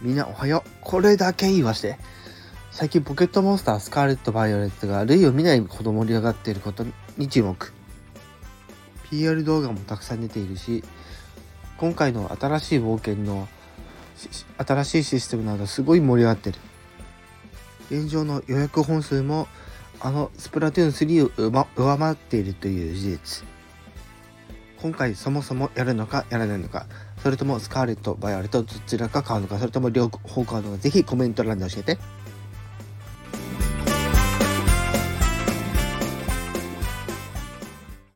みんなおはよう。これだけ言わして。最近ポケットモンスタースカーレット・バイオレットが類を見ないほど盛り上がっていることに注目。PR 動画もたくさん出ているし、今回の新しい冒険の新しいシステムなどすごい盛り上がってる。現状の予約本数もあのスプラトゥーン3を上回っているという事実。今回そもそもやるのかやらないのか、それともスカーレット、バイオレットどちらか買うのか、それとも両方買うのか、ぜひコメント欄で教えて。